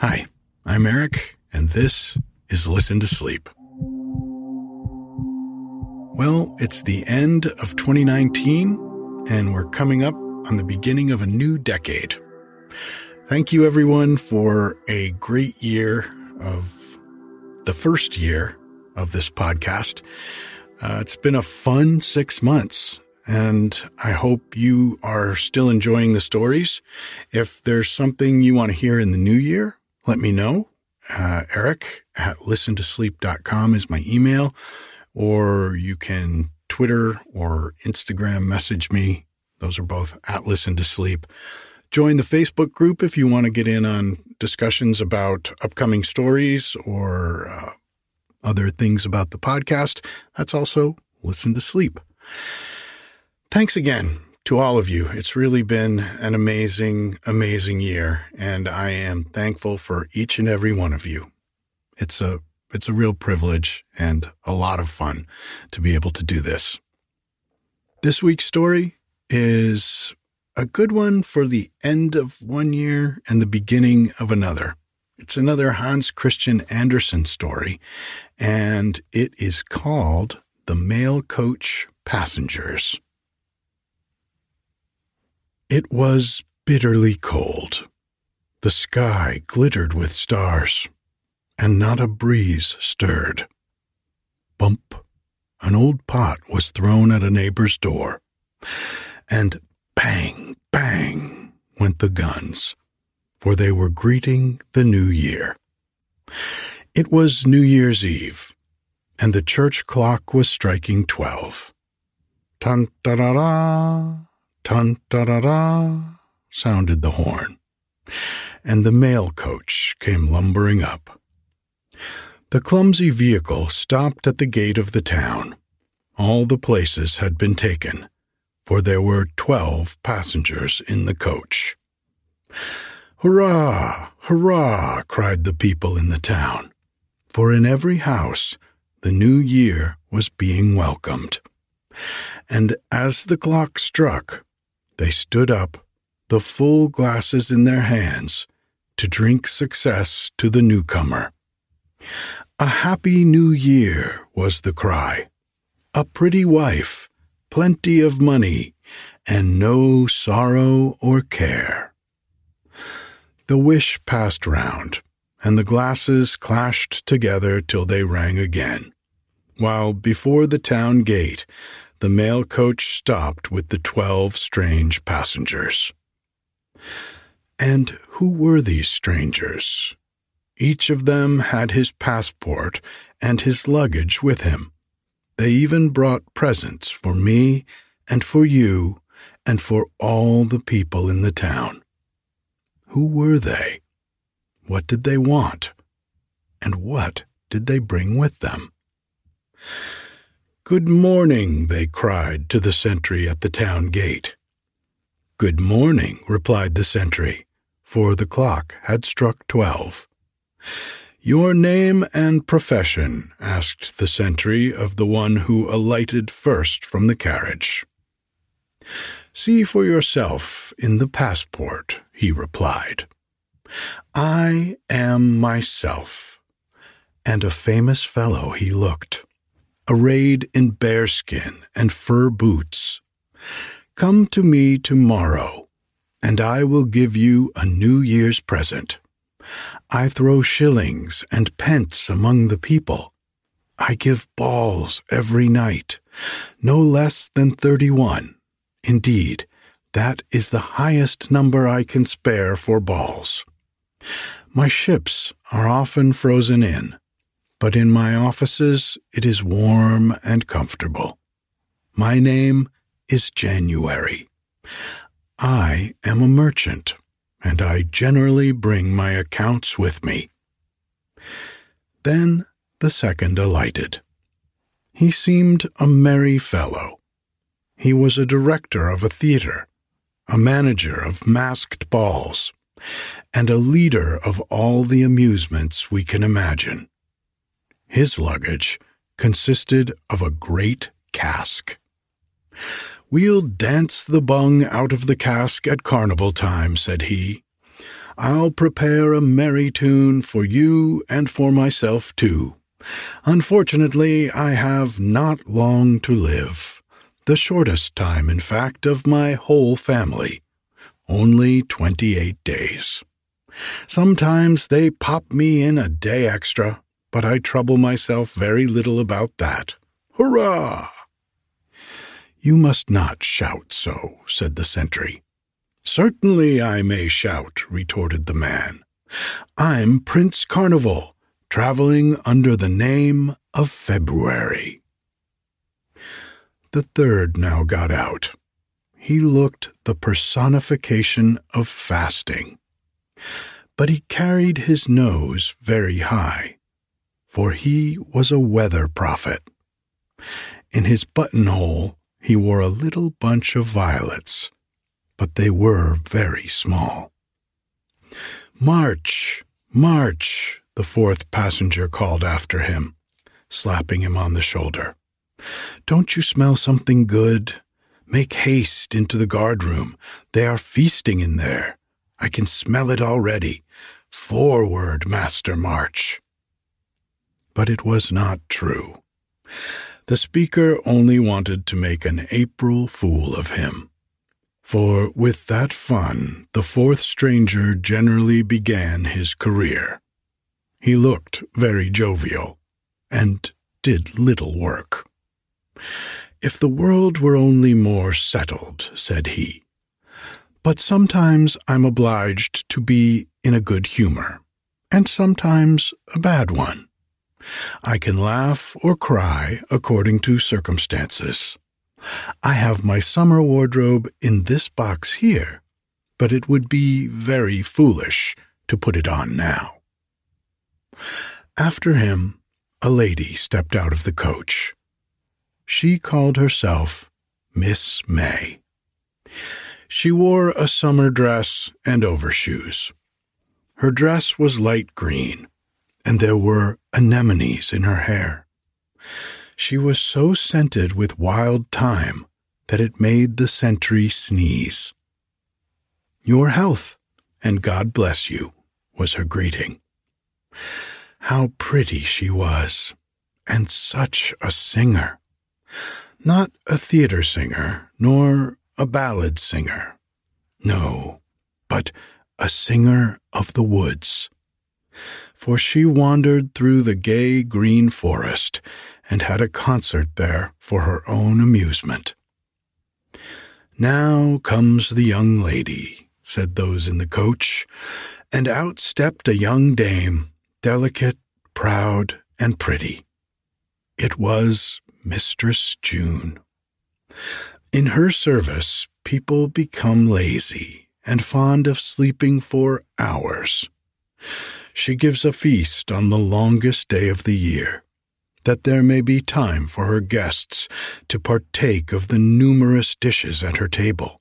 Hi, I'm Eric, and this is Listen to Sleep. Well, it's the end of 2019, and we're coming up on the beginning of a new decade. Thank you, everyone, for a great year of the first year of this podcast. Uh, it's been a fun six months, and I hope you are still enjoying the stories. If there's something you want to hear in the new year, let me know. Uh, Eric at listentosleep.com is my email, or you can Twitter or Instagram message me. Those are both at Listen to Sleep. Join the Facebook group if you want to get in on discussions about upcoming stories or uh, other things about the podcast. That's also Listen to Sleep. Thanks again to all of you. It's really been an amazing, amazing year, and I am thankful for each and every one of you. It's a it's a real privilege and a lot of fun to be able to do this. This week's story is a good one for the end of one year and the beginning of another. It's another Hans Christian Andersen story, and it is called The Mail Coach Passengers. It was bitterly cold. The sky glittered with stars, and not a breeze stirred. Bump! An old pot was thrown at a neighbor's door, and bang, bang went the guns, for they were greeting the new year. It was New Year's Eve, and the church clock was striking twelve. Tan ta da da, Tun da da da sounded the horn, and the mail coach came lumbering up. The clumsy vehicle stopped at the gate of the town. All the places had been taken, for there were twelve passengers in the coach. Hurrah! Hurrah! cried the people in the town, for in every house the new year was being welcomed. And as the clock struck, they stood up, the full glasses in their hands, to drink success to the newcomer. A happy new year was the cry. A pretty wife, plenty of money, and no sorrow or care. The wish passed round, and the glasses clashed together till they rang again, while before the town gate the mail coach stopped with the twelve strange passengers. And who were these strangers? Each of them had his passport and his luggage with him. They even brought presents for me and for you and for all the people in the town. Who were they? What did they want? And what did they bring with them? Good morning, they cried to the sentry at the town gate. Good morning, replied the sentry, for the clock had struck twelve. Your name and profession, asked the sentry of the one who alighted first from the carriage. See for yourself in the passport, he replied. I am myself. And a famous fellow he looked arrayed in bearskin and fur boots. Come to me tomorrow, and I will give you a New Year's present. I throw shillings and pence among the people. I give balls every night, no less than thirty one. Indeed, that is the highest number I can spare for balls. My ships are often frozen in, but in my offices it is warm and comfortable. My name is January. I am a merchant, and I generally bring my accounts with me. Then the second alighted. He seemed a merry fellow. He was a director of a theater, a manager of masked balls, and a leader of all the amusements we can imagine. His luggage consisted of a great cask. We'll dance the bung out of the cask at carnival time, said he. I'll prepare a merry tune for you and for myself too. Unfortunately, I have not long to live. The shortest time, in fact, of my whole family. Only 28 days. Sometimes they pop me in a day extra, but I trouble myself very little about that. Hurrah! You must not shout so, said the sentry. Certainly I may shout, retorted the man. I'm Prince Carnival, traveling under the name of February. The third now got out. He looked the personification of fasting. But he carried his nose very high, for he was a weather prophet. In his buttonhole he wore a little bunch of violets, but they were very small. March, march, the fourth passenger called after him, slapping him on the shoulder. Don't you smell something good? Make haste into the guardroom. They are feasting in there. I can smell it already. Forward, Master March. But it was not true. The speaker only wanted to make an April fool of him. For with that fun, the fourth stranger generally began his career. He looked very jovial and did little work. If the world were only more settled, said he. But sometimes I'm obliged to be in a good humor, and sometimes a bad one. I can laugh or cry according to circumstances. I have my summer wardrobe in this box here, but it would be very foolish to put it on now. After him, a lady stepped out of the coach. She called herself Miss May. She wore a summer dress and overshoes. Her dress was light green, and there were anemones in her hair. She was so scented with wild thyme that it made the sentry sneeze. Your health, and God bless you, was her greeting. How pretty she was, and such a singer. Not a theater singer, nor a ballad singer. No, but a singer of the woods for she wandered through the gay green forest and had a concert there for her own amusement. Now comes the young lady, said those in the coach, and out stepped a young dame, delicate, proud, and pretty. It was Mistress June. In her service, people become lazy and fond of sleeping for hours she gives a feast on the longest day of the year, that there may be time for her guests to partake of the numerous dishes at her table.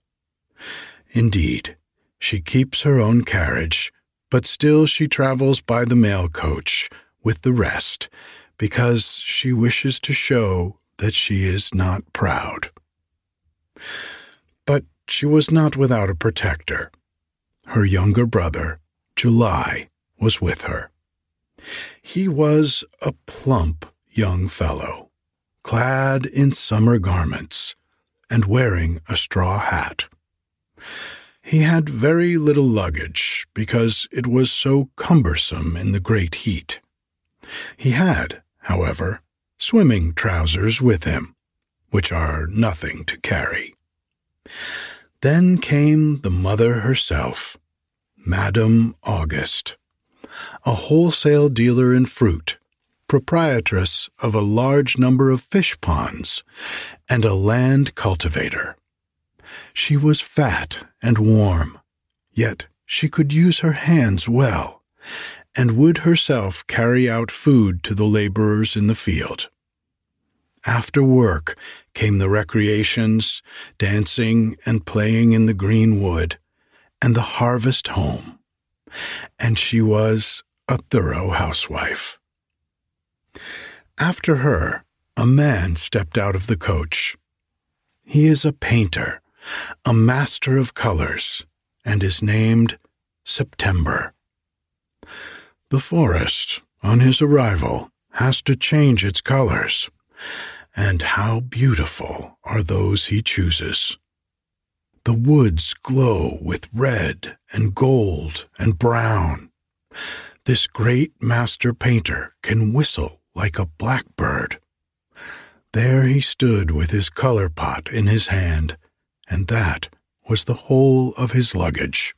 Indeed, she keeps her own carriage, but still she travels by the mail coach with the rest, because she wishes to show that she is not proud. But she was not without a protector. Her younger brother, July, was with her. He was a plump young fellow, clad in summer garments and wearing a straw hat. He had very little luggage because it was so cumbersome in the great heat. He had, however, swimming trousers with him, which are nothing to carry. Then came the mother herself, Madame Auguste a wholesale dealer in fruit, proprietress of a large number of fish ponds, and a land cultivator. She was fat and warm, yet she could use her hands well, and would herself carry out food to the laborers in the field. After work came the recreations, dancing and playing in the green wood, and the harvest home and she was a thorough housewife. After her, a man stepped out of the coach. He is a painter, a master of colors, and is named September. The forest, on his arrival, has to change its colors, and how beautiful are those he chooses. The woods glow with red and gold and brown. This great master painter can whistle like a blackbird. There he stood with his color pot in his hand, and that was the whole of his luggage.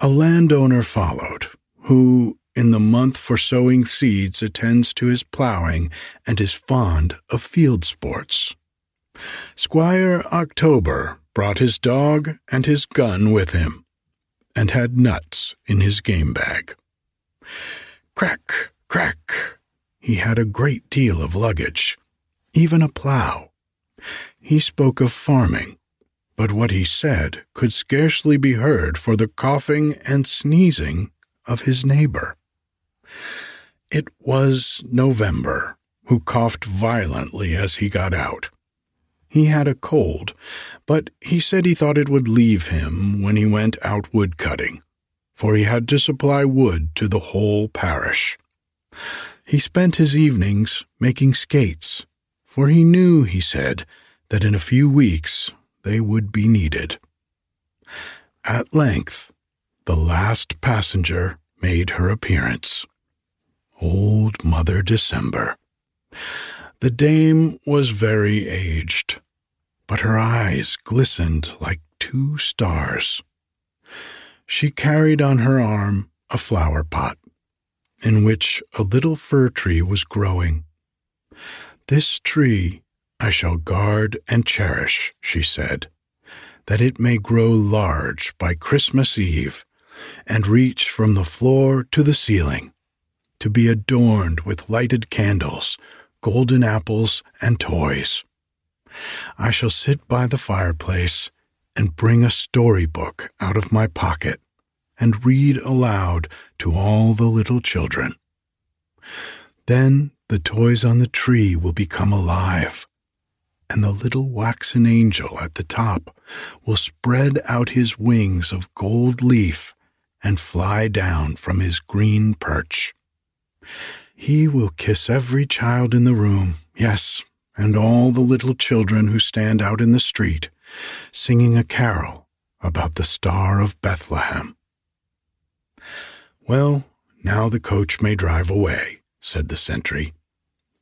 A landowner followed, who, in the month for sowing seeds, attends to his plowing and is fond of field sports. Squire October brought his dog and his gun with him, and had nuts in his game bag. Crack, crack, he had a great deal of luggage, even a plough. He spoke of farming, but what he said could scarcely be heard for the coughing and sneezing of his neighbor. It was November, who coughed violently as he got out. He had a cold, but he said he thought it would leave him when he went out wood cutting, for he had to supply wood to the whole parish. He spent his evenings making skates, for he knew, he said, that in a few weeks they would be needed. At length, the last passenger made her appearance. Old Mother December. The dame was very aged, but her eyes glistened like two stars. She carried on her arm a flower pot in which a little fir tree was growing. This tree I shall guard and cherish, she said, that it may grow large by Christmas Eve and reach from the floor to the ceiling, to be adorned with lighted candles, golden apples, and toys. I shall sit by the fireplace and bring a storybook out of my pocket and read aloud to all the little children. Then the toys on the tree will become alive, and the little waxen angel at the top will spread out his wings of gold leaf and fly down from his green perch. He will kiss every child in the room, yes, and all the little children who stand out in the street, singing a carol about the Star of Bethlehem. Well, now the coach may drive away, said the sentry.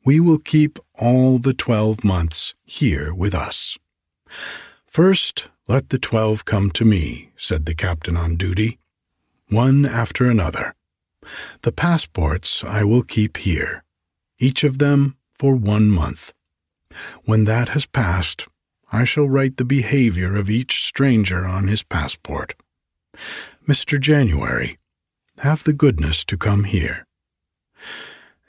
We will keep all the twelve months here with us. First, let the twelve come to me, said the captain on duty, one after another. The passports I will keep here, each of them for one month. When that has passed, I shall write the behavior of each stranger on his passport. Mr. January, have the goodness to come here.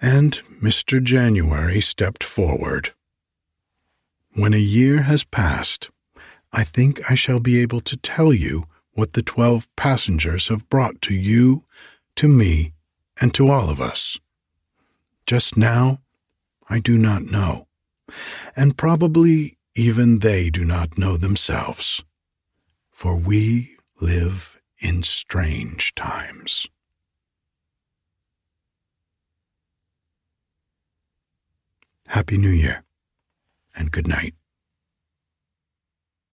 And Mr. January stepped forward. When a year has passed, I think I shall be able to tell you what the twelve passengers have brought to you, to me, and to all of us. Just now, I do not know, and probably even they do not know themselves, for we live in strange times. Happy New Year and good night.